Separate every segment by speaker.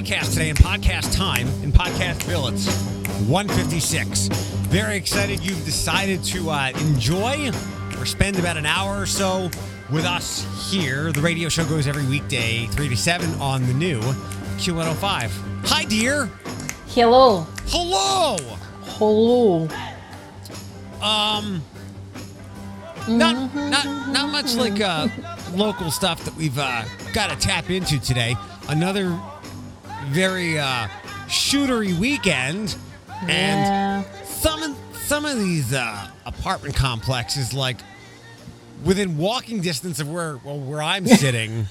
Speaker 1: podcast today in podcast time in podcast billets 156 very excited you've decided to uh, enjoy or spend about an hour or so with us here. The radio show goes every weekday 3 to 7 on the new q105 hi dear.
Speaker 2: Hello.
Speaker 1: hello.
Speaker 2: Hello.
Speaker 1: um not not not much like uh local stuff that we've uh got to tap into today. Another very uh shootery weekend and some of some of these uh apartment complexes like within walking distance of where well, where I'm sitting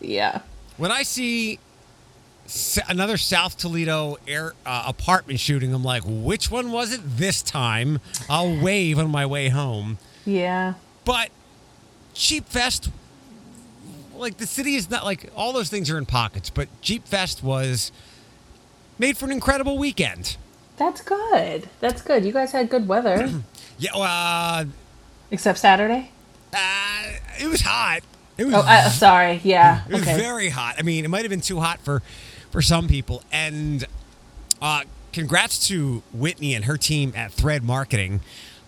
Speaker 2: Yeah.
Speaker 1: when I see another South Toledo air uh, apartment shooting, I'm like, which one was it this time? I'll wave on my way home.
Speaker 2: Yeah.
Speaker 1: But Jeep Fest, like the city is not like all those things are in pockets, but Jeep Fest was made for an incredible weekend.
Speaker 2: That's good. That's good. You guys had good weather.
Speaker 1: Yeah, uh,
Speaker 2: Except Saturday?
Speaker 1: uh, it was hot. It was
Speaker 2: Oh, uh, sorry. Yeah.
Speaker 1: It was
Speaker 2: Okay.
Speaker 1: very hot. I mean, it might have been too hot for for some people. And uh, congrats to Whitney and her team at Thread Marketing.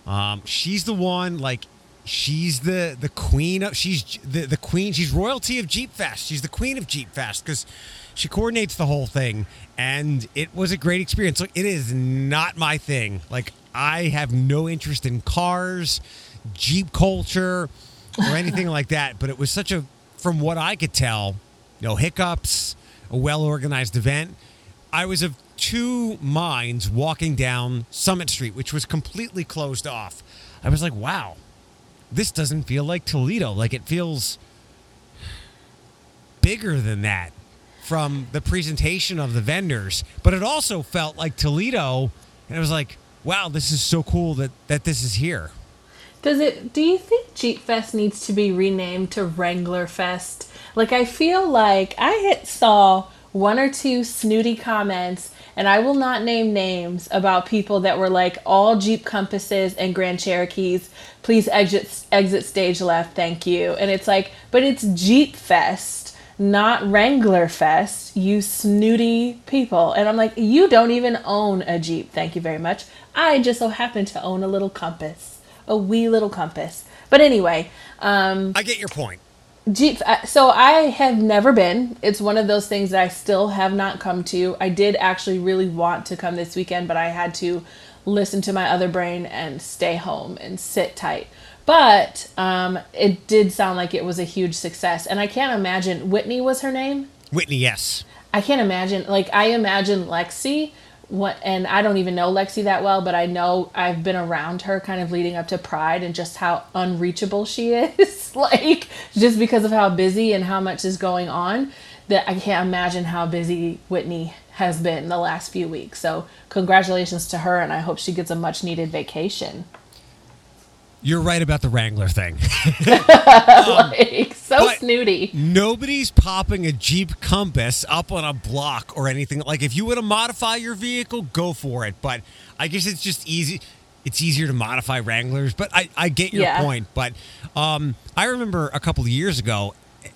Speaker 1: Um, she's the one like she's the the queen of she's the the queen. She's royalty of Jeep Fest. She's the queen of Jeep Fest because she coordinates the whole thing, and it was a great experience. Look, it is not my thing. Like I have no interest in cars, Jeep culture or anything like that. But it was such a, from what I could tell, no hiccups, a well organized event. I was of two minds walking down Summit Street, which was completely closed off. I was like, wow, this doesn't feel like Toledo. Like it feels bigger than that from the presentation of the vendors. But it also felt like Toledo. And I was like, wow, this is so cool that, that this is here.
Speaker 2: Does it? Do you think Jeep Fest needs to be renamed to Wrangler Fest? Like I feel like I hit saw one or two snooty comments, and I will not name names about people that were like all Jeep Compasses and Grand Cherokees. Please exit exit stage left, thank you. And it's like, but it's Jeep Fest, not Wrangler Fest. You snooty people, and I'm like, you don't even own a Jeep. Thank you very much. I just so happen to own a little Compass a wee little compass. But anyway, um,
Speaker 1: I get your point.
Speaker 2: Jeep. uh, So I have never been. It's one of those things that I still have not come to. I did actually really want to come this weekend, but I had to listen to my other brain and stay home and sit tight. But um, it did sound like it was a huge success, and I can't imagine. Whitney was her name.
Speaker 1: Whitney, yes.
Speaker 2: I can't imagine. Like I imagine Lexi. What and I don't even know Lexi that well, but I know I've been around her kind of leading up to Pride and just how unreachable she is. like just because of how busy and how much is going on, that I can't imagine how busy Whitney has been the last few weeks. So congratulations to her, and I hope she gets a much needed vacation.
Speaker 1: You're right about the Wrangler thing.
Speaker 2: like so snooty.
Speaker 1: Nobody's popping a Jeep Compass up on a block or anything. Like if you want to modify your vehicle, go for it. But I guess it's just easy. It's easier to modify Wranglers. But I, I get your
Speaker 2: Yeah.
Speaker 1: point. But um, I remember a couple of years ago,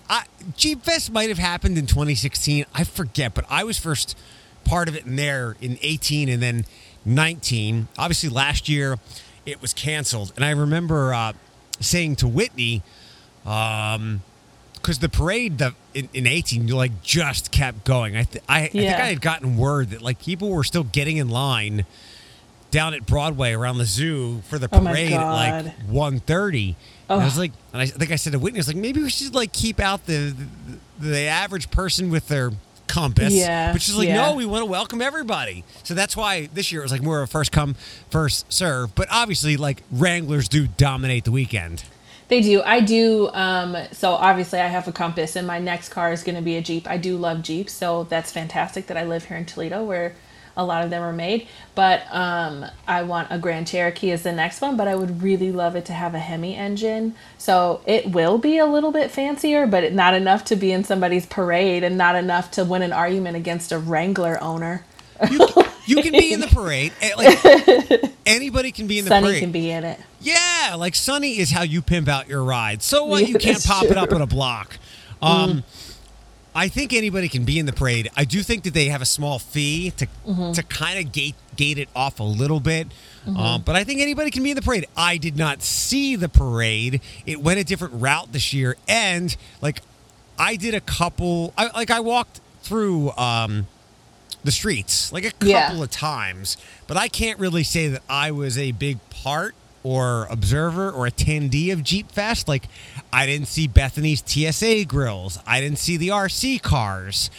Speaker 1: I, Jeep Fest might have happened in 2016. I forget, but I was first part of it in there in 18 and then 19. Obviously, last year it was canceled. And I remember uh, saying to Whitney, um, because the parade the, in, in 18 like just kept going. I, th- I, I think I had gotten word that like people were still getting in line down at Broadway around the zoo for the
Speaker 2: Oh
Speaker 1: parade at like
Speaker 2: God.
Speaker 1: 1.30. And I was like, and I think I said to Whitney, I was like, maybe we should like keep out the the, the average person with their compass.
Speaker 2: Yeah,
Speaker 1: But she's like,
Speaker 2: yeah.
Speaker 1: no, we want to welcome everybody. So that's why this year it was like more of a first come, first serve. But obviously, like Wranglers do dominate the weekend.
Speaker 2: They do. I do. Um, so obviously, I have a Compass, and my next car is going to be a Jeep. I do love Jeeps, so that's fantastic that I live here in Toledo, where a lot of them are made. But um, I want a Grand Cherokee as the next one, but I would really love it to have a Hemi engine. So it will be a little bit fancier, but not enough to be in somebody's parade, and not enough to win an argument against a Wrangler owner.
Speaker 1: You, you can be in the parade. eh, Like anybody can be in the parade.
Speaker 2: Sunny
Speaker 1: parade.
Speaker 2: can be in it.
Speaker 1: Yeah, like Sunny is how you pimp out your ride. So what?
Speaker 2: Yeah,
Speaker 1: you can't pop it up
Speaker 2: true.
Speaker 1: on a block. Um, I think anybody can be in the parade. I do think that they have a small fee to
Speaker 2: Mm-hmm.
Speaker 1: to kind of gate gate it off a little bit. Um, but I think anybody can be in the parade. I did not see the parade. It went a different route this year, and like I did a couple. I, like I walked through um, the streets like a couple
Speaker 2: Yeah.
Speaker 1: of times, but I can't really say that I was a big part or observer or attendee of Jeep Fest. Like I didn't see Bethany's TSA grills. I didn't see the RC cars.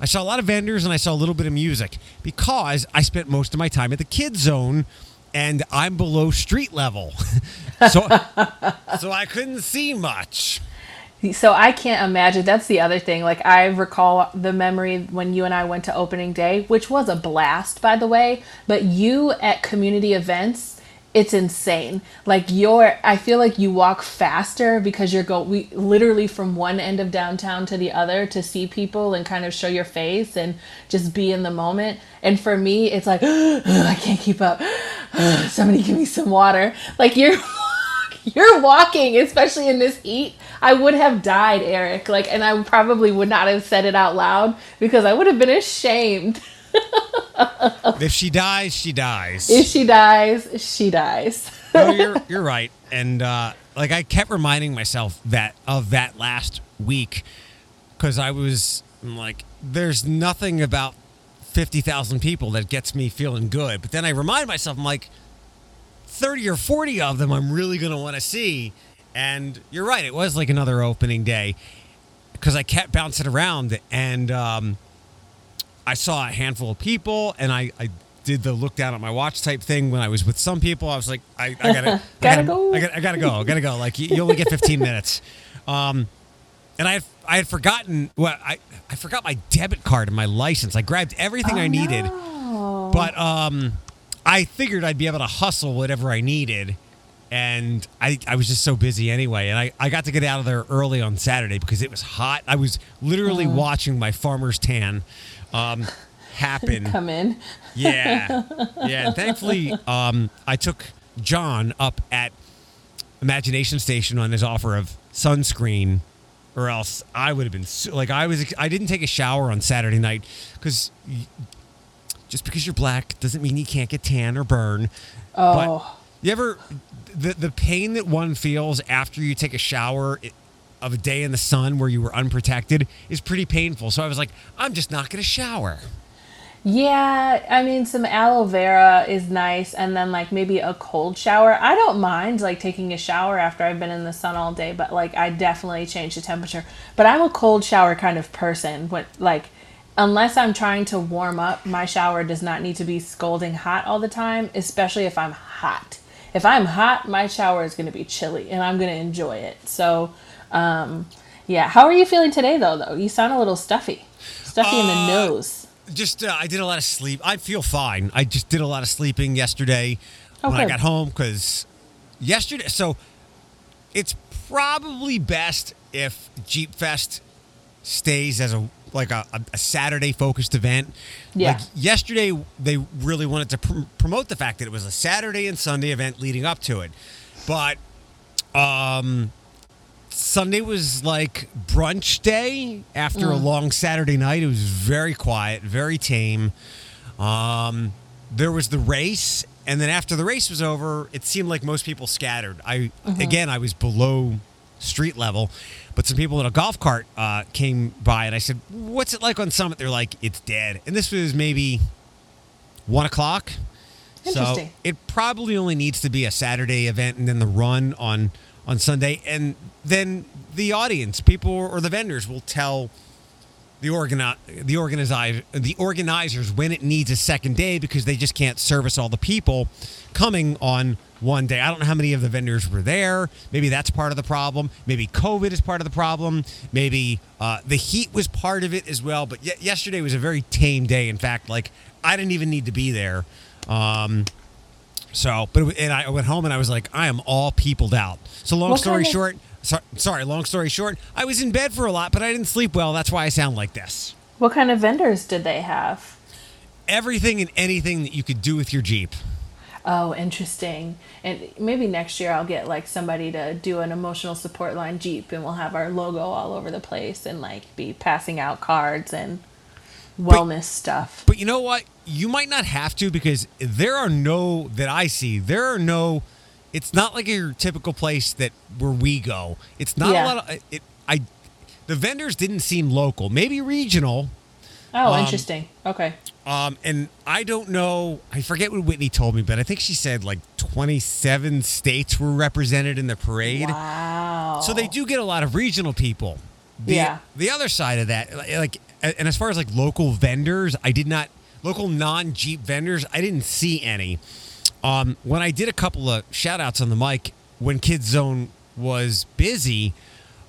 Speaker 1: I saw a lot of vendors and I saw a little bit of music because I spent most of my time at the kids zone and I'm below street level. so so I couldn't see much.
Speaker 2: So I can't imagine. That's the other thing. Like I recall the memory when you and I went to opening day, which was a blast, by the way. But you at community events, it's insane. Like you're, I feel like you walk faster because you're go. We literally from one end of downtown to the other to see people and kind of show your face and just be in the moment. And for me, it's like I can't keep up. Somebody give me some water. Like you're. You're walking, especially in this heat. I would have died, Eric. Like, and I probably would not have said it out loud because I would have been ashamed.
Speaker 1: If she dies, she dies.
Speaker 2: If she dies, she dies.
Speaker 1: no, you're you're right. And uh, like I kept reminding myself that of that last week because I was I'm like, there's nothing about fifty thousand people that gets me feeling good. But then I remind myself, I'm like, thirty or forty of them, I'm really gonna want to see. And you're right, it was like another opening day because I kept bouncing around and. Um, I saw a handful of people, and I, I did the look down at my watch type thing when I was with some people. I was like, I, I gotta, I
Speaker 2: Gotta go.
Speaker 1: I gotta, I gotta go, I gotta go. Like you, you only get 15 minutes. Um, and I had, I had forgotten. Well, I, I forgot my debit card and my license. I grabbed everything I needed,
Speaker 2: Oh.
Speaker 1: but um, I figured I'd be able to hustle whatever I needed. And I, I was just so busy anyway. And I, I got to get out of there early on Saturday because it was hot. I was literally watching my farmer's tan um, happen.
Speaker 2: Come in.
Speaker 1: Yeah, yeah. And thankfully, um, I took John up at Imagination Station on his offer of sunscreen, or else I would have been su- like I was. I didn't take a shower on Saturday night because just because you're black doesn't mean you can't get tan or burn.
Speaker 2: Oh,
Speaker 1: But you ever the the pain that one feels after you take a shower of a day in the sun where you were unprotected is pretty painful. So I was like, I'm just not going to shower.
Speaker 2: yeah. I mean, some aloe vera is nice, and then like maybe a cold shower. I don't mind like taking a shower after I've been in the sun all day, but like I definitely change the temperature. But I'm a cold shower kind of person. When like, unless I'm trying to warm up, my shower does not need to be scalding hot all the time, especially if I'm hot. If I'm hot, my shower is going to be chilly, and I'm going to enjoy it. So, um, yeah. How are you feeling today, though? Though you sound a little stuffy, stuffy in the
Speaker 1: Uh,
Speaker 2: nose.
Speaker 1: Just uh, I did a lot of sleep. I feel fine. I just did a lot of sleeping yesterday
Speaker 2: Oh,
Speaker 1: when I got home because yesterday. So it's probably best if Jeep Fest stays as a like a, a, a Saturday focused event.
Speaker 2: Yeah.
Speaker 1: Like yesterday, they really wanted to pr- promote the fact that it was a Saturday and Sunday event leading up to it, but um, Sunday was like brunch day after a long Saturday night. It was very quiet, very tame. Um, there was the race, and then after the race was over, it seemed like most people scattered. I again, I was below street level, but some people in a golf cart uh, came by, and I said, "What's it like on Summit?" They're like, "It's dead." And this was maybe one o'clock. So
Speaker 2: Interesting.
Speaker 1: it probably only needs to be a Saturday event and then the run on on Sunday, and then the audience, people or the vendors will tell the organi- the organizer the organizers when it needs a second day because they just can't service all the people coming on one day. I don't know how many of the vendors were there. Maybe that's part of the problem. Maybe COVID is part of the problem. Maybe uh, the heat was part of it as well. But y- yesterday was a very tame day. In fact, like I didn't even need to be there. Um, so, but it, and I went home and I was like, I am all peopled out. So long
Speaker 2: What
Speaker 1: story
Speaker 2: kind of-
Speaker 1: short, so, sorry, long story short, I was in bed for a lot, but I didn't sleep well. That's why I sound like this.
Speaker 2: What kind of vendors did they have?
Speaker 1: Everything and anything that you could do with your Jeep.
Speaker 2: Oh, interesting. And maybe next year I'll get like somebody to do an emotional support line Jeep and we'll have our logo all over the place and like be passing out cards and wellness stuff.
Speaker 1: But you know what? You might not have to because there are no that I see. There are no. It's not like your typical place that where we go. It's not
Speaker 2: Yeah.
Speaker 1: a lot of it. I the vendors didn't seem local. Maybe regional.
Speaker 2: Oh,
Speaker 1: Um,
Speaker 2: interesting. Okay.
Speaker 1: Um, and I don't know. I forget what Whitney told me, but I think she said like 27 states were represented in the parade.
Speaker 2: Wow.
Speaker 1: So they do get a lot of regional people. The,
Speaker 2: Yeah.
Speaker 1: The other side of that, like, and as far as like local vendors, I did not local non Jeep vendors. I didn't see any. Um, when I did a couple of shout outs on the mic when Kids Zone was busy,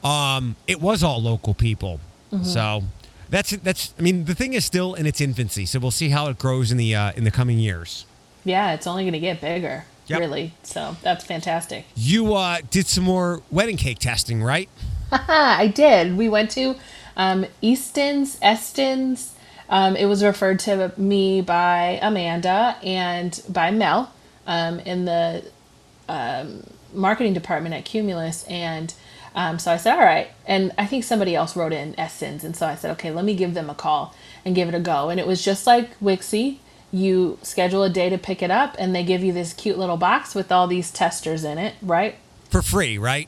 Speaker 1: um, it was all local people.
Speaker 2: Mm-hmm.
Speaker 1: So that's that's. I mean, the thing is still in its infancy, so we'll see how it grows in the uh, in the coming years.
Speaker 2: Yeah, it's only going to get bigger,
Speaker 1: Yep.
Speaker 2: really. So that's fantastic.
Speaker 1: You uh, did some more wedding cake testing, right?
Speaker 2: I did. We went to um, Easton's, Eston's. Um, it was referred to me by Amanda and by Mel um, in the um, marketing department at Cumulus. And um, so I said, all right. And I think somebody else wrote in Essence. And so I said, okay, let me give them a call and give it a go. And it was just like Wixey. You schedule a day to pick it up, and they give you this cute little box with all these testers in it, right?
Speaker 1: For free, right?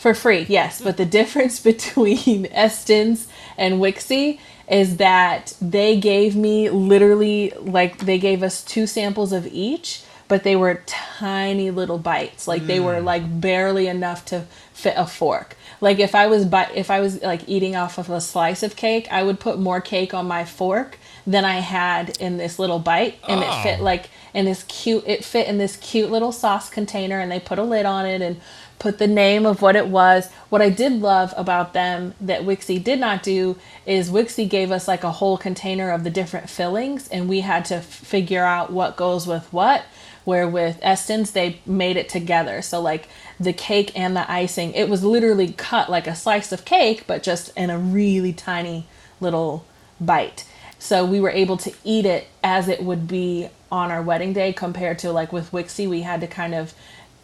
Speaker 2: For free, yes. But the difference between Eston's and Wixey is that they gave me literally like they gave us two samples of each, but they were tiny little bites. Like they were mm. like barely enough to fit a fork. Like if I was bi- if I was like eating off of a slice of cake, I would put more cake on my fork than I had in this little bite, and it fit
Speaker 1: Oh.
Speaker 2: like in this cute. It fit in this cute little sauce container, and they put a lid on it and put the name of what it was. What I did love about them that Wixey did not do is Wixey gave us like a whole container of the different fillings, and we had to f- figure out what goes with what. Where with Eston's, they made it together. So, like the cake and the icing, it was literally cut like a slice of cake, but just in a really tiny little bite. So, we were able to eat it as it would be on our wedding day compared to like with Wixey, we had to kind of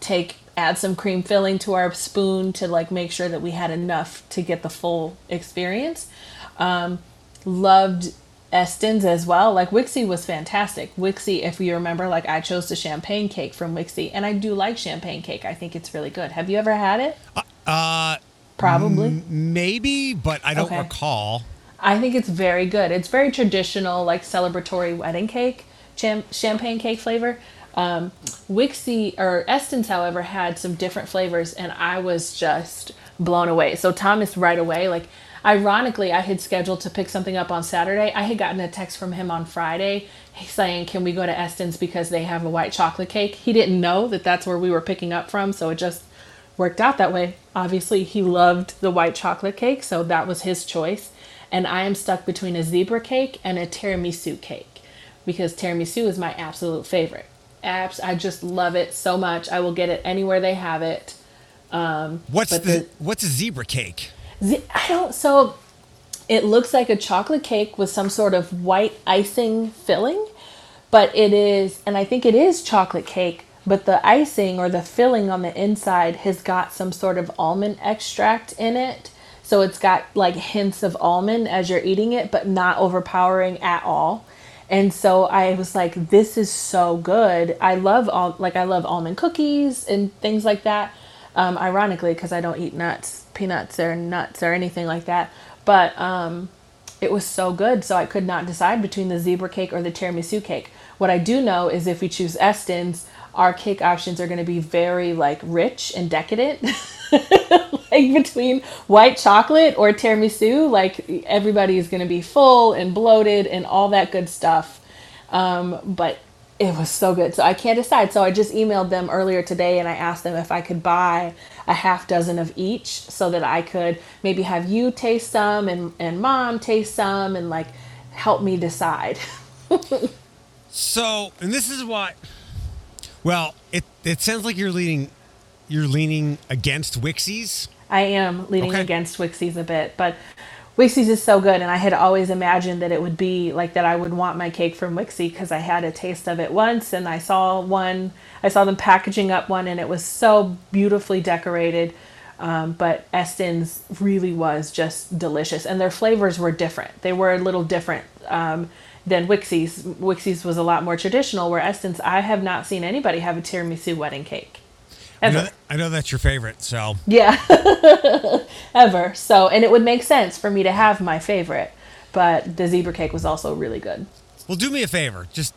Speaker 2: take add some cream filling to our spoon to like make sure that we had enough to get the full experience. Um, loved Eston's as well. Like Wixey was fantastic. Wixey, if you remember, like I chose the champagne cake from Wixey, and I do like champagne cake. I think it's really good. Have you ever had it?
Speaker 1: Uh,
Speaker 2: Probably.
Speaker 1: maybe, but I don't
Speaker 2: Okay.
Speaker 1: recall.
Speaker 2: I think it's very good. It's very traditional, like celebratory wedding cake, cham- champagne cake flavor. Um, Wixey or Eston's, however, had some different flavors, and I was just blown away. So Thomas, right away, like ironically, I had scheduled to pick something up on Saturday. I had gotten a text from him on Friday saying, "Can we go to Eston's because they have a white chocolate cake?" He didn't know that that's where we were picking up from, so it just worked out that way. Obviously, he loved the white chocolate cake, so that was his choice. And I am stuck between a zebra cake and a tiramisu cake because tiramisu is my absolute favorite. Abs- I just love it so much. I will get it anywhere they have it.
Speaker 1: Um,
Speaker 2: what's
Speaker 1: the,
Speaker 2: the-
Speaker 1: what's a zebra cake?
Speaker 2: I don't. So it looks like a chocolate cake with some sort of white icing filling, but it is, and I think it is chocolate cake. But the icing or the filling on the inside has got some sort of almond extract in it. So it's got like hints of almond as you're eating it, but not overpowering at all. And so I was like, this is so good. I love all like I love almond cookies and things like that. Um, ironically, because I don't eat nuts, peanuts or nuts or anything like that. But um, it was so good, so I could not decide between the zebra cake or the tiramisu cake. What I do know is if we choose Eston's, our cake options are going to be very like rich and decadent. like between white chocolate or tiramisu, like everybody is going to be full and bloated and all that good stuff. Um, but it was so good. So I can't decide. So I just emailed them earlier today and I asked them if I could buy a half dozen of each so that I could maybe have you taste some and, and mom taste some and like help me decide.
Speaker 1: So, and this is why. Well, it it sounds like you're leaning, you're leaning against Wixey's.
Speaker 2: I am leaning
Speaker 1: Okay.
Speaker 2: against Wixey's a bit, but Wixey's is so good, and I had always imagined that it would be like that. I would want my cake from Wixey because I had a taste of it once, and I saw one. I saw them packaging up one, and it was so beautifully decorated. Um, but Eston's really was just delicious, and their flavors were different. They were a little different um, than Wixey's. Wixey's was a lot more traditional, where Eston's I have not seen anybody have a tiramisu wedding cake.
Speaker 1: I
Speaker 2: Ever.
Speaker 1: know, I know that's your favorite, so
Speaker 2: Yeah. Ever. So, and it would make sense for me to have my favorite, but the zebra cake was also really good.
Speaker 1: well, do me a favor, just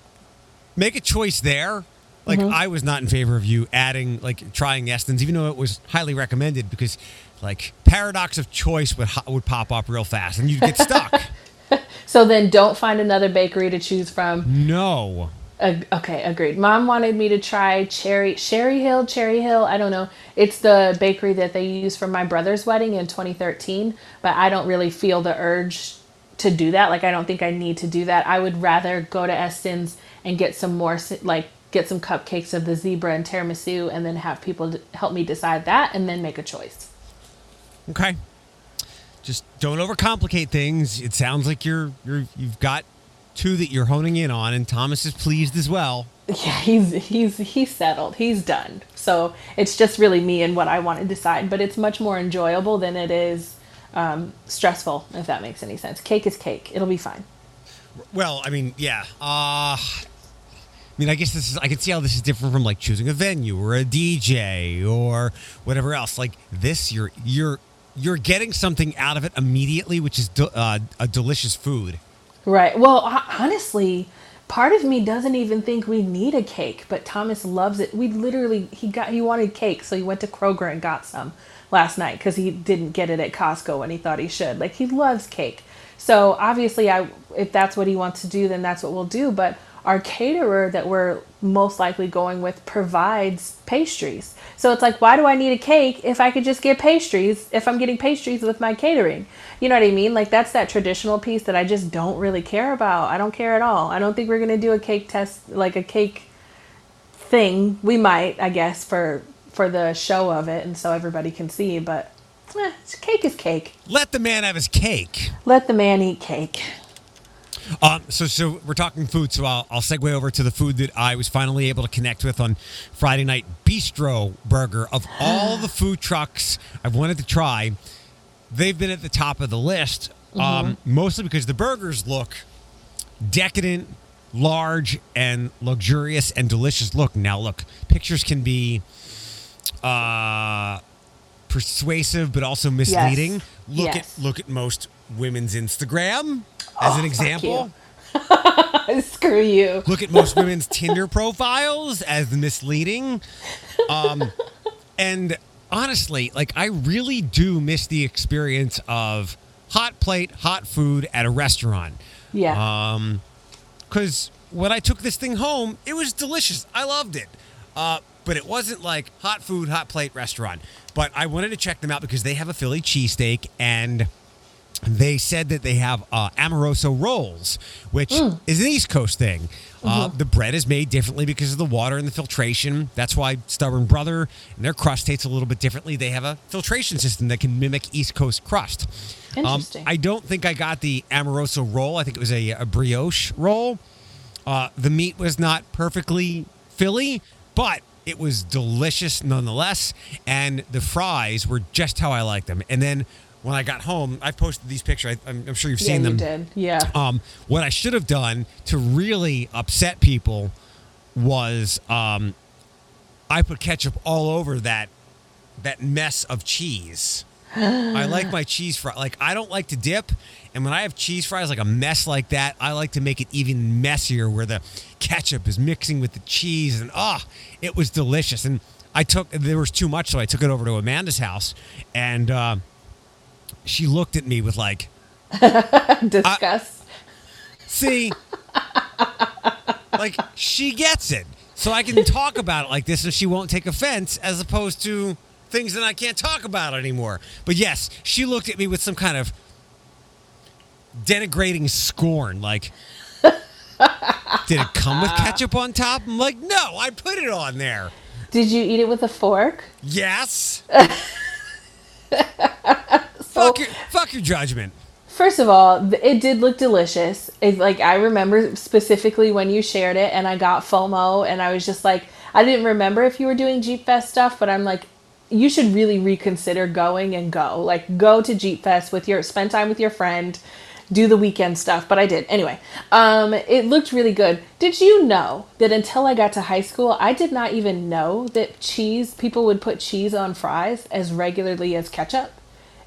Speaker 1: make a choice there. Like
Speaker 2: Mm-hmm.
Speaker 1: I was not in favor of you adding like trying Eston's, even though it was highly recommended, because like paradox of choice would would pop up real fast, and you'd get stuck.
Speaker 2: So then don't find another bakery to choose from.
Speaker 1: no,
Speaker 2: Ag- okay, agreed. Mom wanted me to try Cherry Sherry Hill, Cherry Hill, I don't know. It's the bakery that they used for my brother's wedding in 2013, but I don't really feel the urge to do that. Like I don't think I need to do that. I would rather go to Eston's and get some more like get some cupcakes of the zebra and tiramisu and then have people help me decide that and then make a choice.
Speaker 1: okay. Just don't overcomplicate things. It sounds like you're you're you've got two that you're honing in on, and Thomas is pleased as well.
Speaker 2: Yeah, he's he's he's settled. He's done. So it's just really me and what I want to decide. But it's much more enjoyable than it is um, stressful. If that makes any sense. Cake is cake. It'll be fine.
Speaker 1: Well, I mean, yeah. Uh I mean, I guess this is I can see how this is different from like choosing a venue or a DJ or whatever else. Like this you're you're you're getting something out of it immediately, which is de- uh, a delicious food.
Speaker 2: Right. Well, honestly, part of me doesn't even think we need a cake, but Thomas loves it. We literally he got he wanted cake, so he went to Kroger and got some last night because he didn't get it at Costco and he thought he should. Like he loves cake. So obviously, I if that's what he wants to do, then that's what we'll do. But our caterer that we're most likely going with provides pastries. So it's like, why do I need a cake if I could just get pastries if I'm getting pastries with my catering? You know what I mean? Like that's that traditional piece that I just don't really care about. I don't care at all. I don't think we're going to do a cake test like a cake thing. We might, I guess, for for the show of it and so everybody can see, but eh, cake is cake.
Speaker 1: Let the man have his cake.
Speaker 2: Let the man eat cake.
Speaker 1: Um, so, so we're talking food, so I'll, I'll segue over to the food that I was finally able to connect with on Friday night. Bistro Burger. Of all the food trucks I've wanted to try, they've been at the top of the list. Um, mostly because the burgers look decadent, large, and luxurious and delicious. Look now, look, pictures can be uh, persuasive, but also misleading. Look
Speaker 2: Yes.
Speaker 1: at look at most women's Instagram as an
Speaker 2: Oh, fuck
Speaker 1: example.
Speaker 2: Screw you.
Speaker 1: Look at most women's Tinder profiles as misleading. Um, and honestly, like I really do miss the experience of hot plate, hot food at a restaurant.
Speaker 2: Yeah.
Speaker 1: Um, because when I took this thing home, it was delicious. I loved it. Uh, but it wasn't like hot food, hot plate restaurant. But I wanted to check them out because they have a Philly cheesesteak and they said that they have uh, Amoroso rolls, which is an East Coast thing. Uh, the bread is made differently because of the water and the filtration. That's why Stubborn Brother and their crust tastes a little bit differently. They have a filtration system that can mimic East Coast crust. Um,
Speaker 2: Interesting.
Speaker 1: I don't think I got the Amoroso roll. I think it was a, a brioche roll. Uh, the meat was not perfectly Philly, but it was delicious nonetheless. And the fries were just how I like them. And then when I got home, I posted these pictures. I, I'm, I'm sure you've
Speaker 2: yeah,
Speaker 1: seen
Speaker 2: you
Speaker 1: them.
Speaker 2: did. Yeah.
Speaker 1: Um, what I should have done to really upset people was um, I put ketchup all over that that mess of cheese. I like my cheese fry. Like I don't like to dip, and when I have cheese fries like a mess like that, I like to make it even messier, where the ketchup is mixing with the cheese, and ah, it was delicious. And I took there was too much, so I took it over to Amanda's house, and uh, she looked at me with like,
Speaker 2: Discuss.
Speaker 1: See, like she gets it, so I can talk about it like this, so she won't take offense, as opposed to things that I can't talk about anymore. But yes, she looked at me with some kind of denigrating scorn, like. Did it come with ketchup on top? I'm like, no, I put it on there.
Speaker 2: Did you eat it with a fork?
Speaker 1: Yes. Your, fuck your judgment.
Speaker 2: First of all, it did look delicious. It, like I remember specifically when you shared it, and I got FOMO, and I was just like, I didn't remember if you were doing Jeep Fest stuff, but I'm like, you should really reconsider going and go. Like, go to Jeep Fest with your spend time with your friend, do the weekend stuff. But I did anyway. Um, it looked really good. Did you know that until I got to high school, I did not even know that cheese people would put cheese on fries as regularly as ketchup?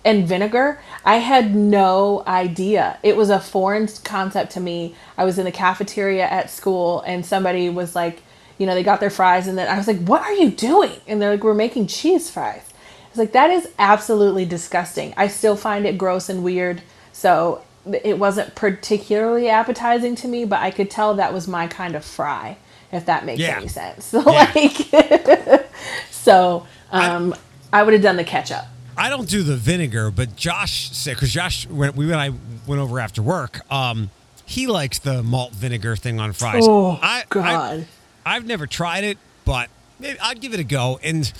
Speaker 2: And vinegar. I had no idea. It was a foreign concept to me. I was in the cafeteria at school and somebody was like, you know, they got their fries and then I was like, "What are you doing?" And they're like, "We're making cheese fries." I was like, "That is absolutely disgusting." I still find it gross and weird. So, it wasn't particularly appetizing to me, but I could tell that was my kind of fry, if that makes
Speaker 1: Yeah.
Speaker 2: any sense. So, like so um I, I would have done the ketchup.
Speaker 1: I don't do the vinegar, but Josh said because Josh when we when I went over after work, um, he likes the malt vinegar thing on fries.
Speaker 2: Oh,
Speaker 1: I,
Speaker 2: God.
Speaker 1: I, have never tried it, but maybe I'd give it a go. And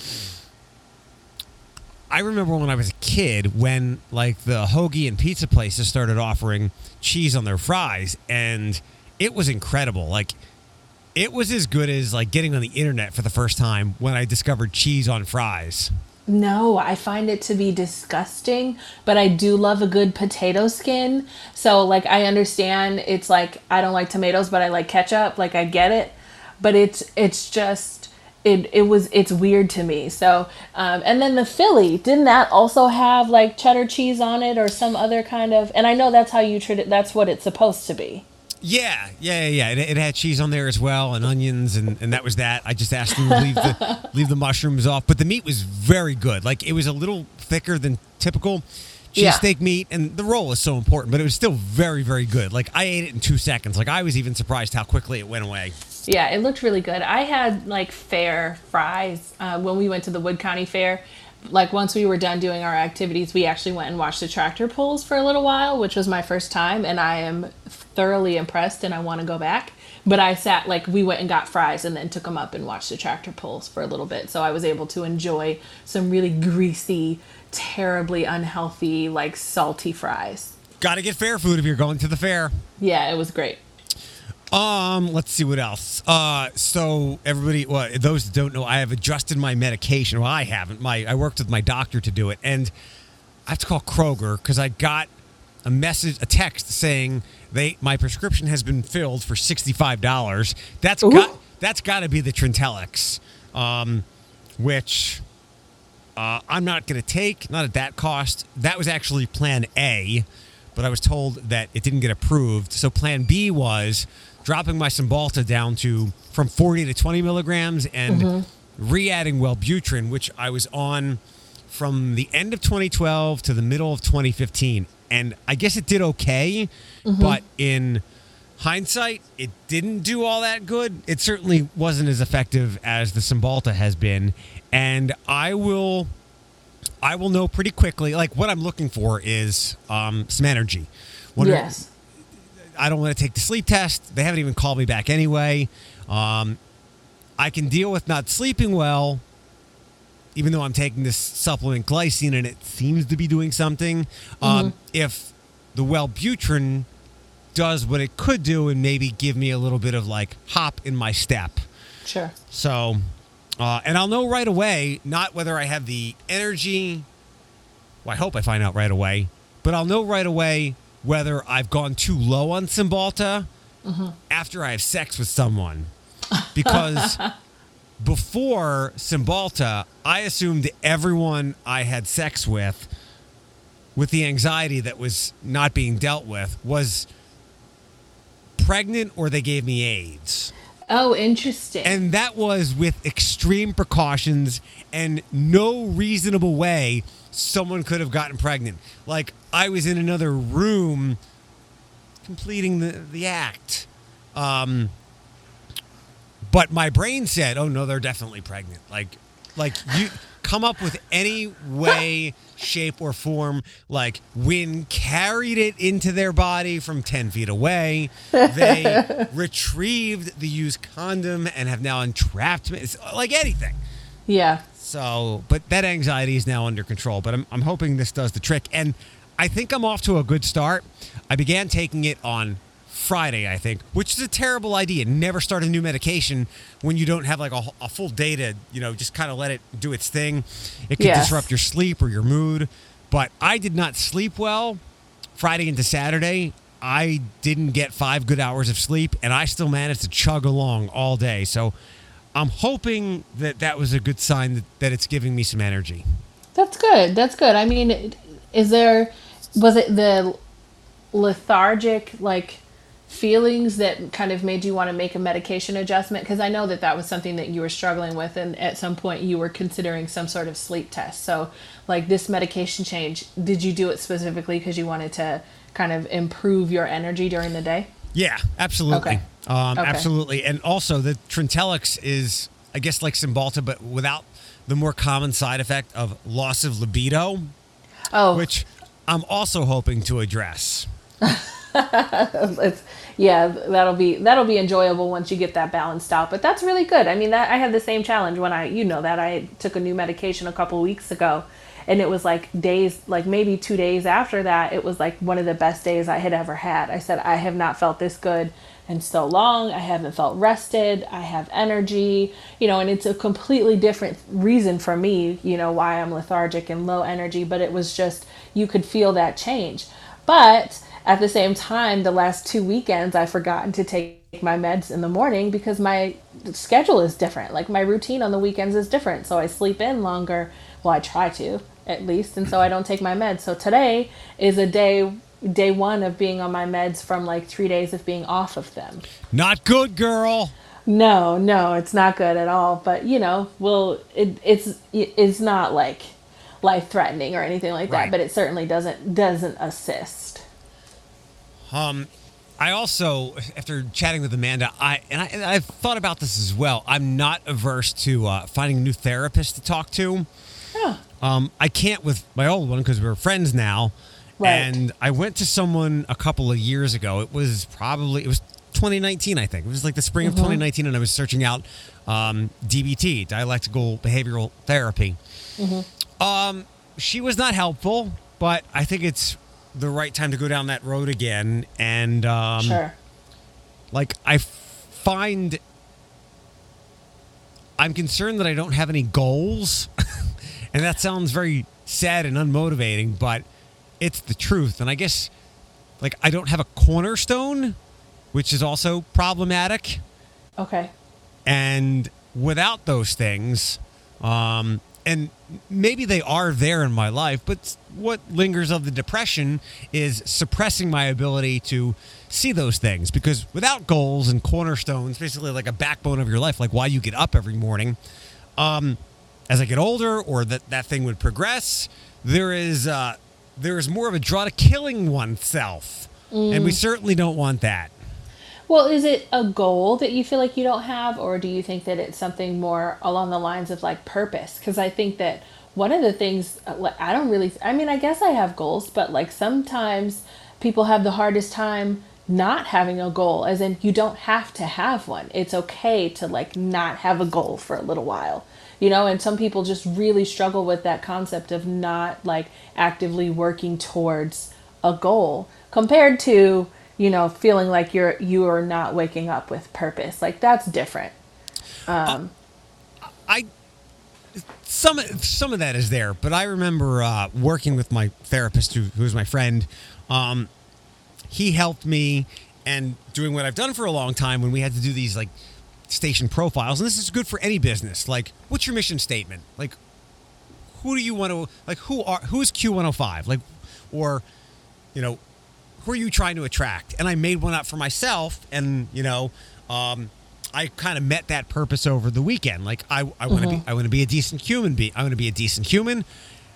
Speaker 1: I remember when I was a kid when like the hoagie and pizza places started offering cheese on their fries, and it was incredible. Like it was as good as like getting on the internet for the first time when I discovered cheese on fries.
Speaker 2: No, I find it to be disgusting, but I do love a good potato skin. So, like, I understand it's like I don't like tomatoes, but I like ketchup. Like, I get it, but it's it's just it it was it's weird to me. So, um, and then the Philly didn't that also have like cheddar cheese on it or some other kind of? And I know that's how you treat it. That's what it's supposed to be.
Speaker 1: Yeah, yeah, yeah. It, it had cheese on there as well, and onions, and, and that was that. I just asked them to leave the leave the mushrooms off, but the meat was very good. Like it was a little thicker than typical
Speaker 2: Yeah.
Speaker 1: cheesesteak meat, and the roll is so important, but it was still very, very good. Like I ate it in two seconds. Like I was even surprised how quickly it went away.
Speaker 2: Yeah, it looked really good. I had like fair fries uh, when we went to the Wood County Fair. Like once we were done doing our activities, we actually went and watched the tractor pulls for a little while, which was my first time, and I am thoroughly impressed, and I want to go back. But I sat like we went and got fries, and then took them up and watched the tractor pulls for a little bit, so I was able to enjoy some really greasy, terribly unhealthy, like salty fries.
Speaker 1: Got to get fair food if you're going to the fair.
Speaker 2: Yeah, it was great.
Speaker 1: Um, let's see what else. Uh, so everybody, well, those that don't know, I have adjusted my medication. Well, I haven't. My I worked with my doctor to do it, and I have to call Kroger because I got a message, a text saying they my prescription has been filled for sixty five dollars. That's
Speaker 2: Ooh.
Speaker 1: got that's got to be the Trintellix, um, which uh, I'm not going to take. Not at that cost. That was actually Plan A, but I was told that it didn't get approved. So Plan B was dropping my Cymbalta down to from 40 to 20 milligrams and re-adding Wellbutrin, which I was on from the end of 2012 to the middle of 2015. And I guess it did okay, but in hindsight, it didn't do all that good. It certainly wasn't as effective as the Cymbalta has been. And I will I will know pretty quickly. Like what I'm looking for is um, some energy.
Speaker 2: Yes.
Speaker 1: I don't want to take the sleep test. They haven't even called me back anyway. Um, I can deal with not sleeping well, even though I'm taking this supplement glycine and it seems to be doing something. Um, if the Wellbutrin does what it could do and maybe give me a little bit of like hop in my step.
Speaker 2: Sure.
Speaker 1: So, uh, and I'll know right away, not whether I have the energy. Well, I hope I find out right away, but I'll know right away whether I've gone too low on Cymbalta mm-hmm. after I have sex with someone. Because before Cymbalta, I assumed everyone I had sex with, with the anxiety that was not being dealt with, was pregnant or they gave me AIDS.
Speaker 2: Oh, interesting.
Speaker 1: And that was with extreme precautions and no reasonable way someone could have gotten pregnant. Like I was in another room completing the, the act. Um, but my brain said, "Oh no, they're definitely pregnant." Like like you come up with any way, shape or form like wind carried it into their body from 10 feet away. They retrieved the used condom and have now entrapped me. It's like anything.
Speaker 2: yeah.
Speaker 1: So, but that anxiety is now under control. But I'm, I'm hoping this does the trick. And I think I'm off to a good start. I began taking it on Friday, I think, which is a terrible idea. Never start a new medication when you don't have like a, a full day to, you know, just kind of let it do its thing. It can
Speaker 2: Yes.
Speaker 1: disrupt your sleep or your mood. But I did not sleep well Friday into Saturday. I didn't get five good hours of sleep, and I still managed to chug along all day. So I'm hoping that that was a good sign that, that it's giving me some energy.
Speaker 2: That's good. That's good. I mean, is there was it the lethargic like feelings that kind of made you want to make a medication adjustment because I know that that was something that you were struggling with and at some point you were considering some sort of sleep test. So, like this medication change, did you do it specifically because you wanted to kind of improve your energy during the day?
Speaker 1: Yeah, absolutely.
Speaker 2: Okay.
Speaker 1: Um,
Speaker 2: Okay.
Speaker 1: Absolutely. And also, the Trintellix is, I guess, like Cymbalta, but without the more common side effect of loss of libido,
Speaker 2: Oh,
Speaker 1: which I'm also hoping to address.
Speaker 2: yeah that'll be that'll be enjoyable once you get that balanced out but that's really good i mean that i had the same challenge when i you know that i took a new medication a couple weeks ago and it was like days like maybe two days after that it was like one of the best days i had ever had i said i have not felt this good in so long i haven't felt rested i have energy you know and it's a completely different reason for me you know why i'm lethargic and low energy but it was just you could feel that change but at the same time, the last two weekends, I've forgotten to take my meds in the morning because my schedule is different. Like my routine on the weekends is different. So I sleep in longer. Well, I try to at least. And so I don't take my meds. So today is a day, day one of being on my meds from like three days of being off of them.
Speaker 1: Not good, girl.
Speaker 2: No, no, it's not good at all. But you know, well, it, it's it's not like life threatening or anything like that.
Speaker 1: Right.
Speaker 2: But it certainly doesn't doesn't assist.
Speaker 1: Um, I also, after chatting with Amanda, I and, I and I've thought about this as well. I'm not averse to uh, finding a new therapist to talk to.
Speaker 2: Yeah.
Speaker 1: Um, I can't with my old one because we're friends now.
Speaker 2: Right.
Speaker 1: And I went to someone a couple of years ago. It was probably it was 2019, I think. It was like the spring of 2019, and I was searching out um, DBT, dialectical behavioral therapy. Um, she was not helpful, but I think it's the right time to go down that road again. And um,
Speaker 2: Sure.
Speaker 1: like I find I'm concerned that I don't have any goals. and that sounds very sad and unmotivating, but it's the truth. And I guess like I don't have a cornerstone, which is also problematic.
Speaker 2: Okay.
Speaker 1: And without those things, um, and maybe they are there in my life, but what lingers of the depression is suppressing my ability to see those things. Because without goals and cornerstones, basically like a backbone of your life, like why you get up every morning, um, as I get older, or that that thing would progress, there is uh, there is more of a draw to killing oneself, and we certainly don't want that.
Speaker 2: Well, is it a goal that you feel like you don't have, or do you think that it's something more along the lines of like purpose? Because I think that one of the things uh, I don't really, I mean, I guess I have goals, but like sometimes people have the hardest time not having a goal, as in you don't have to have one. It's okay to like not have a goal for a little while. You know, and some people just really struggle with that concept of not like actively working towards a goal compared to you know feeling like you're you are not waking up with purpose like that's different Um
Speaker 1: I some some of that is there, but I remember uh, working with my therapist, who who was my friend. Um, he helped me and doing what I've done for a long time when we had to do these like station profiles, and this is good for any business. Like, what's your mission statement? Like, who do you want to like? Who are who's Q one hundred five? Like, or you know, who are you trying to attract? And I made one up for myself, and you know, um, I kind of met that purpose over the weekend. Like, I, I want to be, I want to be a decent human being. I want to be a decent human.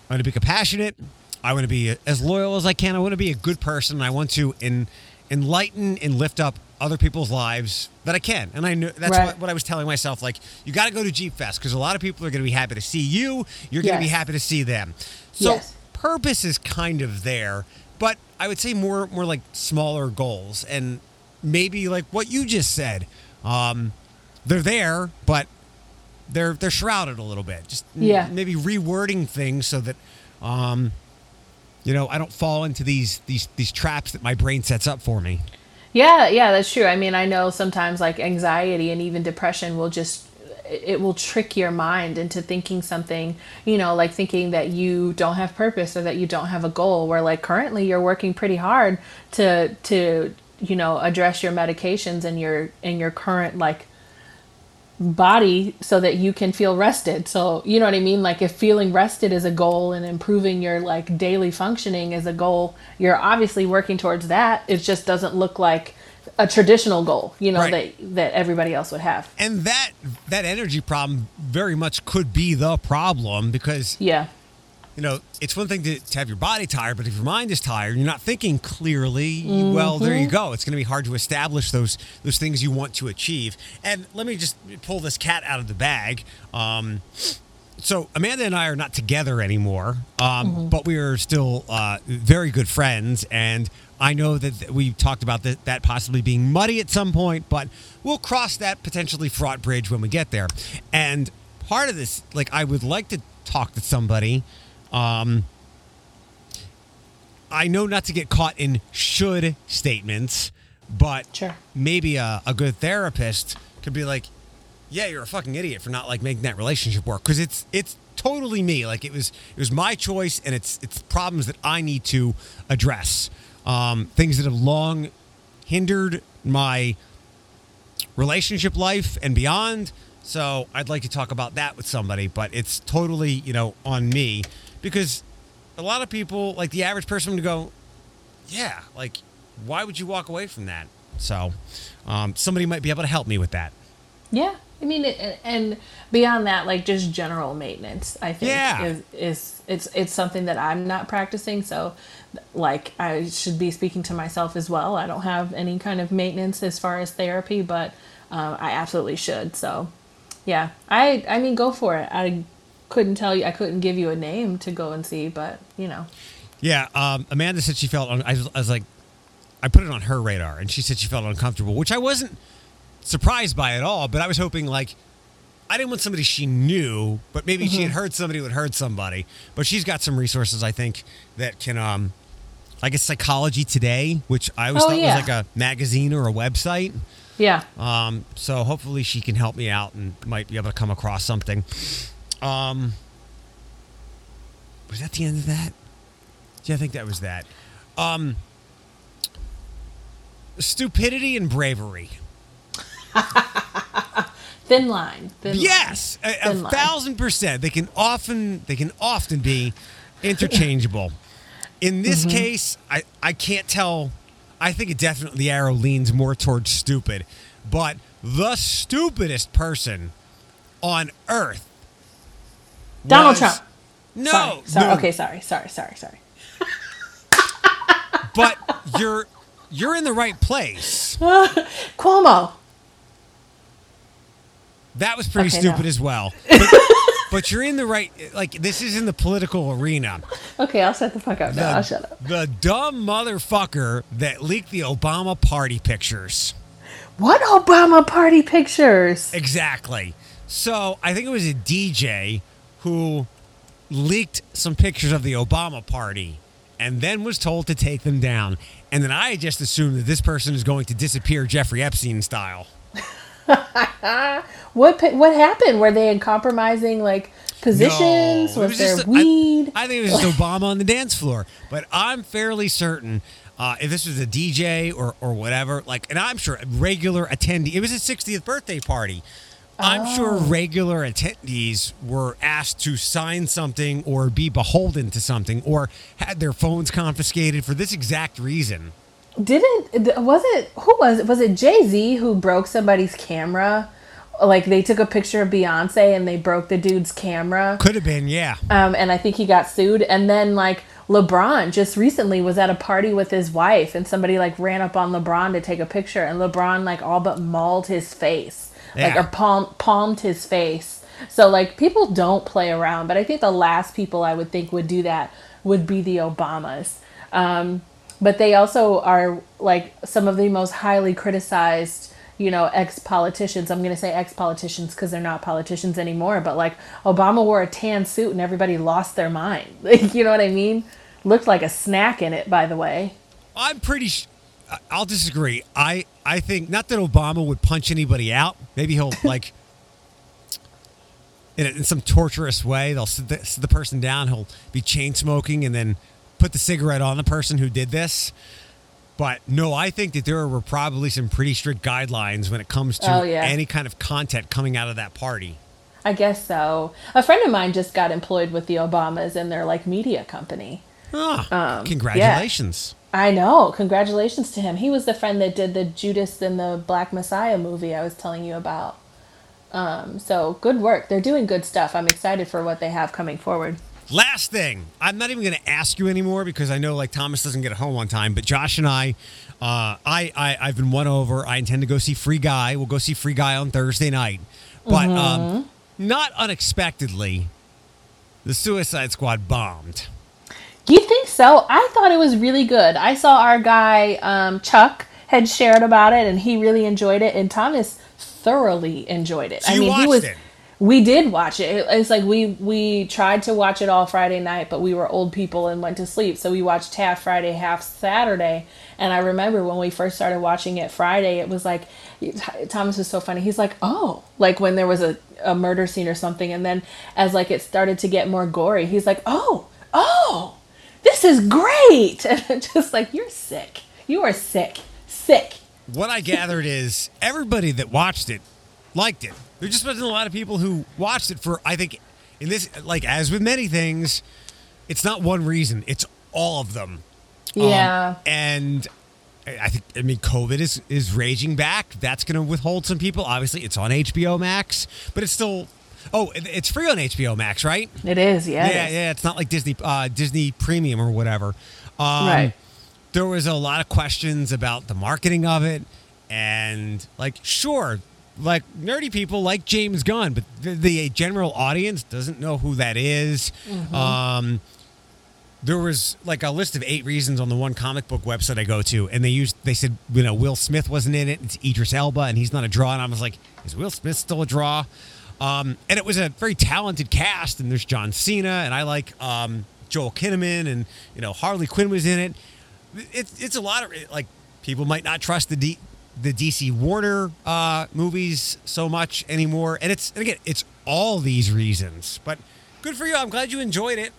Speaker 1: I want to be compassionate. I want to be as loyal as I can. I want to be a good person. I want to en, enlighten and lift up other people's lives that I can. And I knew that's
Speaker 2: Right.
Speaker 1: what, what I was telling myself. Like, you got to go to Jeep Fest because a lot of people are going to be happy to see you. You're going to be happy to see them. So
Speaker 2: Yes.
Speaker 1: purpose is kind of there, but I would say more more like smaller goals and maybe like what you just said. Um, they're there, but they're they're shrouded a little bit. Just
Speaker 2: Yeah.
Speaker 1: maybe rewording things so that um, you know, I don't fall into these these these traps that my brain sets up for me.
Speaker 2: Yeah, yeah, that's true. I mean, I know sometimes like anxiety and even depression will just it will trick your mind into thinking something, you know, like thinking that you don't have purpose or that you don't have a goal where like currently you're working pretty hard to to you know, address your medications and your and your current like body so that you can feel rested. So, you know what I mean? Like if feeling rested is a goal and improving your like daily functioning is a goal, you're obviously working towards that. It just doesn't look like a traditional goal, you know, right. that that everybody else would have.
Speaker 1: And that that energy problem very much could be the problem because
Speaker 2: Yeah
Speaker 1: you know, it's one thing to, to, have your body tired, but if your mind is tired, and you're not thinking clearly. Mm-hmm. Well, there you mm-hmm. go. It's going to be hard to establish those those things you want to achieve. And let me just pull this cat out of the bag. Um, so Amanda and I are not together anymore, um, mm-hmm. but we are still uh, very good friends. And I know that we talked about that, that possibly being muddy at some point, but we'll cross that potentially fraught bridge when we get there. And part of this, like, I would like to talk to somebody um, I know not to get caught in should statements, but
Speaker 2: sure.
Speaker 1: maybe a, a good therapist could be like, "Yeah, you're a fucking idiot for not like making that relationship work," because it's it's totally me. Like it was it was my choice, and it's it's problems that I need to address. Um, things that have long hindered my relationship life and beyond. So I'd like to talk about that with somebody, but it's totally you know on me because a lot of people, like the average person, would go, "Yeah, like why would you walk away from that?" So um, somebody might be able to help me with that.
Speaker 2: Yeah, I mean, and beyond that, like just general maintenance, I think
Speaker 1: yeah.
Speaker 2: is is it's it's something that I'm not practicing. So, like, I should be speaking to myself as well. I don't have any kind of maintenance as far as therapy, but uh, I absolutely should. So, yeah, I I mean, go for it. I couldn't tell you. I couldn't give you a name to go and see, but you know.
Speaker 1: Yeah, um, Amanda said she felt. I was, I was like, I put it on her radar, and she said she felt uncomfortable, which I wasn't surprised by at all. But I was hoping like. I didn't want somebody she knew, but maybe mm-hmm. she had mm-hmm. heard somebody who had heard somebody. But she's got some resources, I think, that can, um, like a Psychology Today, which I always oh, thought yeah. was like a magazine or a website.
Speaker 2: Yeah.
Speaker 1: Um, so hopefully she can help me out and might be able to come across something. Um, was that the end of that? Yeah, I think that was that. Um, stupidity and bravery.
Speaker 2: thin line. Thin
Speaker 1: yes,
Speaker 2: line.
Speaker 1: a, a line. thousand percent. They can often they can often be interchangeable. In this mm-hmm. case, I I can't tell. I think it definitely the arrow leans more towards stupid, but the stupidest person on earth
Speaker 2: Donald Trump.
Speaker 1: No,
Speaker 2: sorry, sorry. No. Okay, sorry, sorry, sorry, sorry.
Speaker 1: but you're you're in the right place.
Speaker 2: Cuomo.
Speaker 1: That was pretty okay, stupid no. as well. But, but, you're in the right. Like this is in the political arena.
Speaker 2: Okay, I'll shut the fuck up. now. I'll shut up.
Speaker 1: The dumb motherfucker that leaked the Obama party pictures.
Speaker 2: What Obama party pictures?
Speaker 1: Exactly. So I think it was a DJ who leaked some pictures of the Obama party and then was told to take them down. And then I just assumed that this person is going to disappear Jeffrey Epstein style.
Speaker 2: what what happened? Were they in compromising like positions? No, was, was there weed?
Speaker 1: I, I, think it was just Obama on the dance floor. But I'm fairly certain uh, if this was a DJ or, or whatever, like, and I'm sure regular attendee, it was his 60th birthday party. I'm oh. sure regular attendees were asked to sign something or be beholden to something or had their phones confiscated for this exact reason.
Speaker 2: Didn't was it who was it? Was it Jay Z who broke somebody's camera? Like they took a picture of Beyonce and they broke the dude's camera.
Speaker 1: Could have been, yeah.
Speaker 2: Um, and I think he got sued. And then like LeBron just recently was at a party with his wife and somebody like ran up on LeBron to take a picture and LeBron like all but mauled his face yeah. like or palm, palmed his face. So like people don't play around, but I think the last people I would think would do that would be the Obamas. Um, but they also are like some of the most highly criticized you know ex politicians i'm going to say ex politicians because they're not politicians anymore but like obama wore a tan suit and everybody lost their mind like you know what i mean Looked like a snack in it, by the way.
Speaker 1: I'm pretty. Sh- I'll disagree. I I think not that Obama would punch anybody out. Maybe he'll like. In, a, in some torturous way, they'll sit the, sit the person down. He'll be chain smoking and then put the cigarette on the person who did this. But no, I think that there were probably some pretty strict guidelines when it comes to
Speaker 2: Oh, yeah.
Speaker 1: any kind of content coming out of that party.
Speaker 2: I guess so. A friend of mine just got employed with the Obamas in their like media company.
Speaker 1: Ah,
Speaker 2: Um,
Speaker 1: congratulations.
Speaker 2: I know. Congratulations to him. He was the friend that did the Judas and the Black Messiah movie I was telling you about. Um, so good work. They're doing good stuff. I'm excited for what they have coming forward.
Speaker 1: Last thing, I'm not even going to ask you anymore because I know like Thomas doesn't get home on time. But Josh and I, uh, I, I, I've been won over. I intend to go see Free Guy. We'll go see Free Guy on Thursday night. But um, not unexpectedly, the Suicide Squad bombed.
Speaker 2: You think so? I thought it was really good. I saw our guy um, Chuck had shared about it, and he really enjoyed it. And Thomas thoroughly enjoyed it.
Speaker 1: So
Speaker 2: I mean,
Speaker 1: watched
Speaker 2: he was.
Speaker 1: it?
Speaker 2: We did watch it. It- It's like we we tried to watch it all Friday night, but we were old people and went to sleep. So we watched half Friday, half Saturday. And I remember when we first started watching it Friday, it was like Thomas was so funny. He's like, "Oh," like when there was a a murder scene or something, and then as like it started to get more gory, he's like, "Oh, oh." This is great. And I'm just like, you're sick. You are sick. Sick.
Speaker 1: What I gathered is everybody that watched it liked it. There just wasn't a lot of people who watched it for. I think in this, like as with many things, it's not one reason. It's all of them. Um,
Speaker 2: Yeah.
Speaker 1: and I I think I mean COVID is is raging back. That's going to withhold some people. Obviously, it's on HBO Max, but it's still. Oh, it's free on HBO Max, right?
Speaker 2: it is. Yeah.
Speaker 1: yeah,
Speaker 2: is.
Speaker 1: yeah. It's not like Disney uh, Disney Premium or whatever. Um,
Speaker 2: Right.
Speaker 1: There was a lot of questions about the marketing of it, and like, sure, like nerdy people like James Gunn, but the, the general audience doesn't know who that is. Um, there was like a list of eight reasons on the one comic book website I go to, and they used they said you know Will Smith wasn't in it. It's Idris Elba, and he's not a draw. And I was like, is Will Smith still a draw? Um, and it was a very talented cast, and there's John Cena, and I like um, Joel Kinnaman, and you know Harley Quinn was in it. It's it's a lot of like people might not trust the D, the DC Warner uh, movies so much anymore, and it's and again it's all these reasons. But good for you. I'm glad you enjoyed it.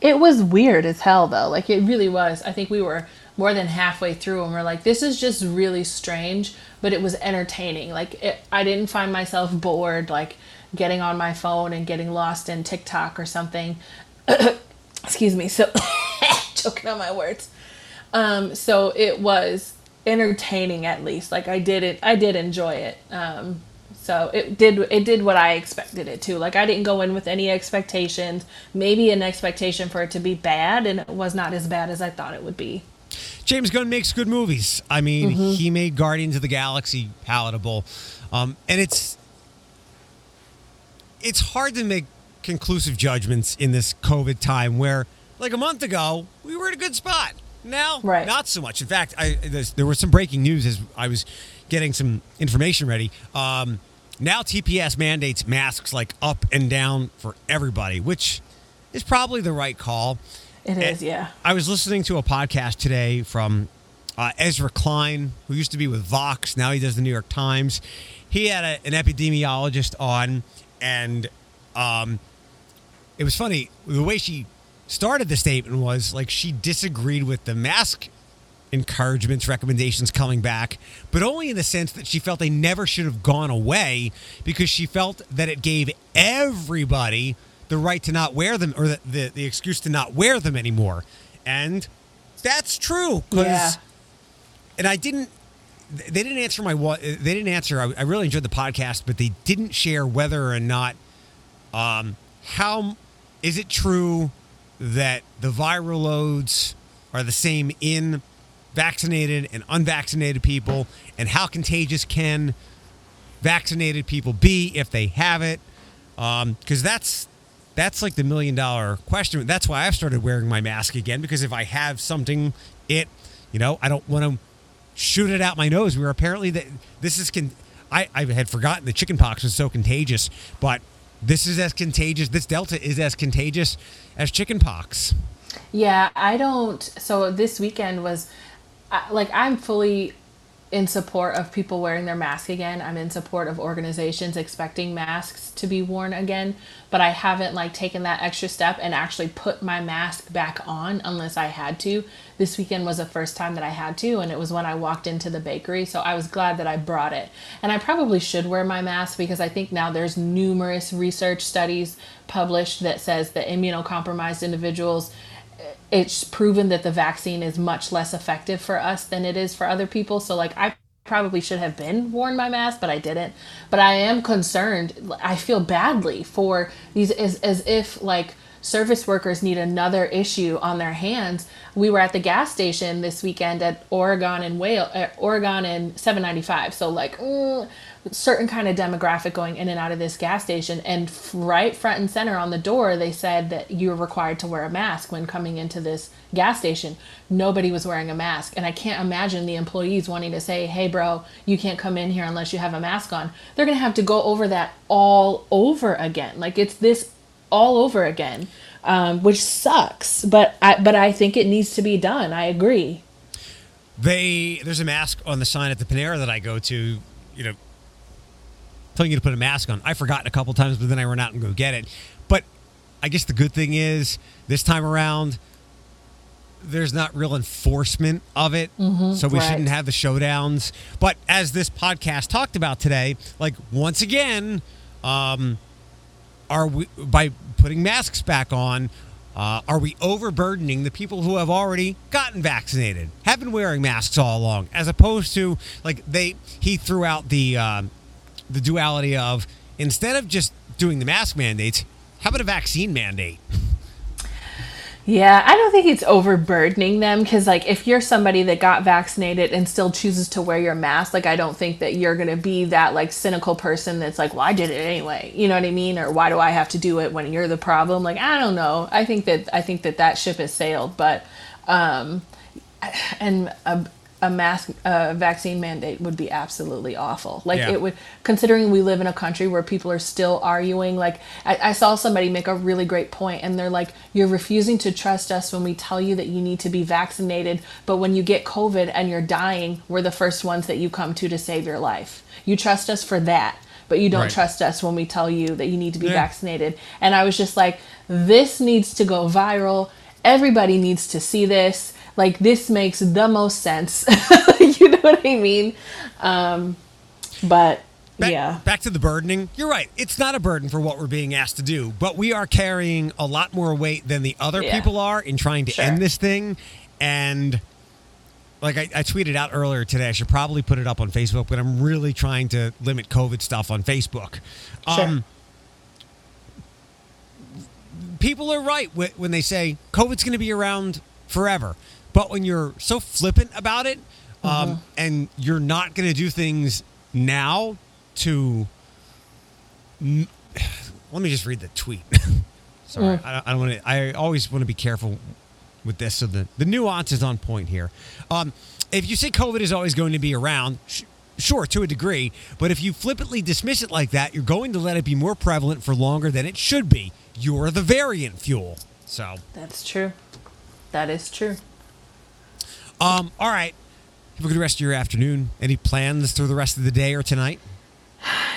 Speaker 2: It was weird as hell, though. Like, it really was. I think we were more than halfway through and we're like, this is just really strange, but it was entertaining. Like, it, I didn't find myself bored, like, getting on my phone and getting lost in TikTok or something. Excuse me. So, choking on my words. Um, so it was entertaining at least. Like I did it, I did enjoy it. Um, so it did, it did what I expected it to. Like I didn't go in with any expectations, maybe an expectation for it to be bad, and it was not as bad as I thought it would be.
Speaker 1: James Gunn makes good movies. I mean, he made Guardians of the Galaxy palatable, um, and it's it's hard to make conclusive judgments in this COVID time. Where, like a month ago, we were in a good spot. Now,
Speaker 2: Right.
Speaker 1: not so much. In fact, I there was some breaking news as I was getting some information ready. Um, now TPS mandates masks like up and down for everybody, which is probably the right call.
Speaker 2: It is,
Speaker 1: And
Speaker 2: yeah.
Speaker 1: I was listening to a podcast today from uh, Ezra Klein, who used to be with Vox. Now he does the New York Times. He had a, an epidemiologist on, and um, it was funny. The way she started the statement was like she disagreed with the mask encouragements, recommendations coming back, but only in the sense that she felt they never should have gone away because she felt that it gave everybody the right to not wear them or the, the, the excuse to not wear them anymore. And that's true.
Speaker 2: Yeah.
Speaker 1: And I didn't, they didn't answer my, they didn't answer, I, I really enjoyed the podcast, but they didn't share whether or not um, how is it true that the viral loads are the same in vaccinated and unvaccinated people, and how contagious can vaccinated people be if they have it? Because that's that's like the million dollar question. That's why I've started wearing my mask again because if I have something, it you know I don't want to shoot it out my nose. Where apparently that this is can I I had forgotten that chickenpox was so contagious, but this is as contagious. This Delta is as contagious as chickenpox.
Speaker 2: Yeah, I don't. So this weekend was like I'm fully in support of people wearing their mask again. I'm in support of organizations expecting masks to be worn again, but I haven't like taken that extra step and actually put my mask back on unless I had to. This weekend was the first time that I had to and it was when I walked into the bakery, so I was glad that I brought it. And I probably should wear my mask because I think now there's numerous research studies published that says that immunocompromised individuals it's proven that the vaccine is much less effective for us than it is for other people. So like I probably should have been worn my mask, but I didn't. But I am concerned. I feel badly for these as as if like service workers need another issue on their hands. We were at the gas station this weekend at Oregon and Wales, uh, Oregon and 795. So like mm, certain kind of demographic going in and out of this gas station and right front and center on the door they said that you were required to wear a mask when coming into this gas station. Nobody was wearing a mask and i can't imagine the employees wanting to say hey bro you can't come in here unless you have a mask on. They're going to have to go over that all over again. Like it's this all over again um, which sucks but I, but i think it needs to be done. I agree.
Speaker 1: They there's a mask on the sign at the Panera that I go to. You know, telling you to put a mask on. I've forgotten a couple times, but then I run out and go get it. But I guess the good thing is this time around, there's not real enforcement of it, so we
Speaker 2: Mm-hmm. right.
Speaker 1: shouldn't have the showdowns. But as this podcast talked about today, like once again, um, are we by putting masks back on? Uh, are we overburdening the people who have already gotten vaccinated, have been wearing masks all along, as opposed to like they he threw out the uh, the duality of instead of just doing the mask mandates, how about a vaccine mandate?
Speaker 2: Yeah, I don't think it's overburdening them because, like, if you're somebody that got vaccinated and still chooses to wear your mask, like, I don't think that you're going to be that, like, cynical person that's like, well, I did it anyway. You know what I mean? Or why do I have to do it when you're the problem? Like, I don't know. I think that, I think that that ship has sailed, but, um, and a, a mask uh, vaccine mandate would be absolutely awful. Like
Speaker 1: Yeah.
Speaker 2: it would, considering we live in a country where people are still arguing. Like I, I saw somebody make a really great point, and they're like, "You're refusing to trust us when we tell you that you need to be vaccinated, but when you get COVID and you're dying, we're the first ones that you come to to save your life. You trust us for that." But you don't
Speaker 1: Right.
Speaker 2: trust us when we tell you that you need to be
Speaker 1: Yeah.
Speaker 2: vaccinated. And I was just like, this needs to go viral. Everybody needs to see this. Like, this makes the most sense. you know what I mean? Um, but
Speaker 1: Back,
Speaker 2: yeah.
Speaker 1: Back to the burdening. You're right. It's not a burden for what we're being asked to do, but we are carrying a lot more weight than the other
Speaker 2: Yeah.
Speaker 1: people are in trying to
Speaker 2: Sure.
Speaker 1: end this thing. And like I, I tweeted out earlier today, I should probably put it up on Facebook, but I'm really trying to limit COVID stuff on Facebook.
Speaker 2: Sure.
Speaker 1: Um, people are right when they say COVID's going to be around forever. But when you're so flippant about it, um, and you're not going to do things now to. Let me just read the tweet. Sorry, I, I don't want to. I always want to be careful with this, so the the nuance is on point here. Um, if you say COVID is always going to be around, sh- sure, to a degree, but if you flippantly dismiss it like that, you're going to let it be more prevalent for longer than it should be. You're the variant fuel. So,
Speaker 2: That's true. That is true.
Speaker 1: Um, all right. Have a good rest of your afternoon. Any plans through the rest of the day or tonight?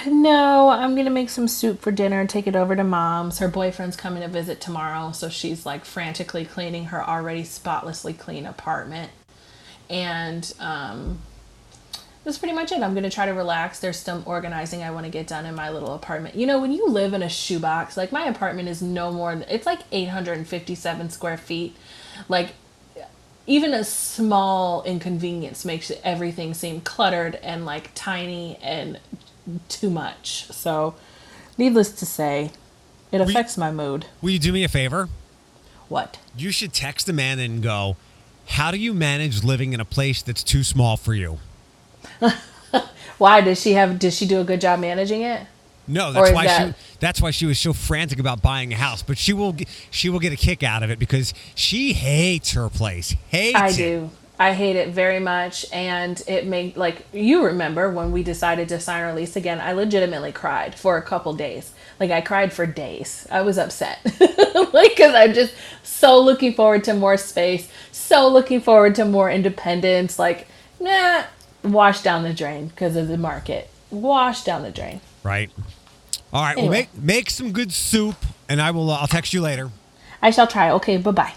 Speaker 2: No, I'm gonna make some soup for dinner and take it over to mom's. Her boyfriend's coming to visit tomorrow, so she's like frantically cleaning her already spotlessly clean apartment. And um, that's pretty much it. I'm gonna try to relax. There's some organizing I want to get done in my little apartment. You know, when you live in a shoebox, like my apartment is no more. It's like 857 square feet. Like even a small inconvenience makes everything seem cluttered and like tiny and too much. So, needless to say, it affects my mood.
Speaker 1: Will you do me a favor?
Speaker 2: What?
Speaker 1: You should text Amanda and go, How do you manage living in a place that's too small for you?
Speaker 2: Why does she have? Did she do a good job managing it?
Speaker 1: No, that's why
Speaker 2: that-
Speaker 1: she that's why she was so frantic about buying a house. But she will she will get a kick out of it because she hates her place. Hates
Speaker 2: I
Speaker 1: it.
Speaker 2: do. I hate it very much, and it made like you remember when we decided to sign our lease again. I legitimately cried for a couple days. Like I cried for days. I was upset, like because I'm just so looking forward to more space, so looking forward to more independence. Like, nah, wash down the drain because of the market. Wash down the drain.
Speaker 1: Right. All right.
Speaker 2: Anyway.
Speaker 1: Well, make make some good soup, and I will. Uh, I'll text you later.
Speaker 2: I shall try. Okay, bye bye.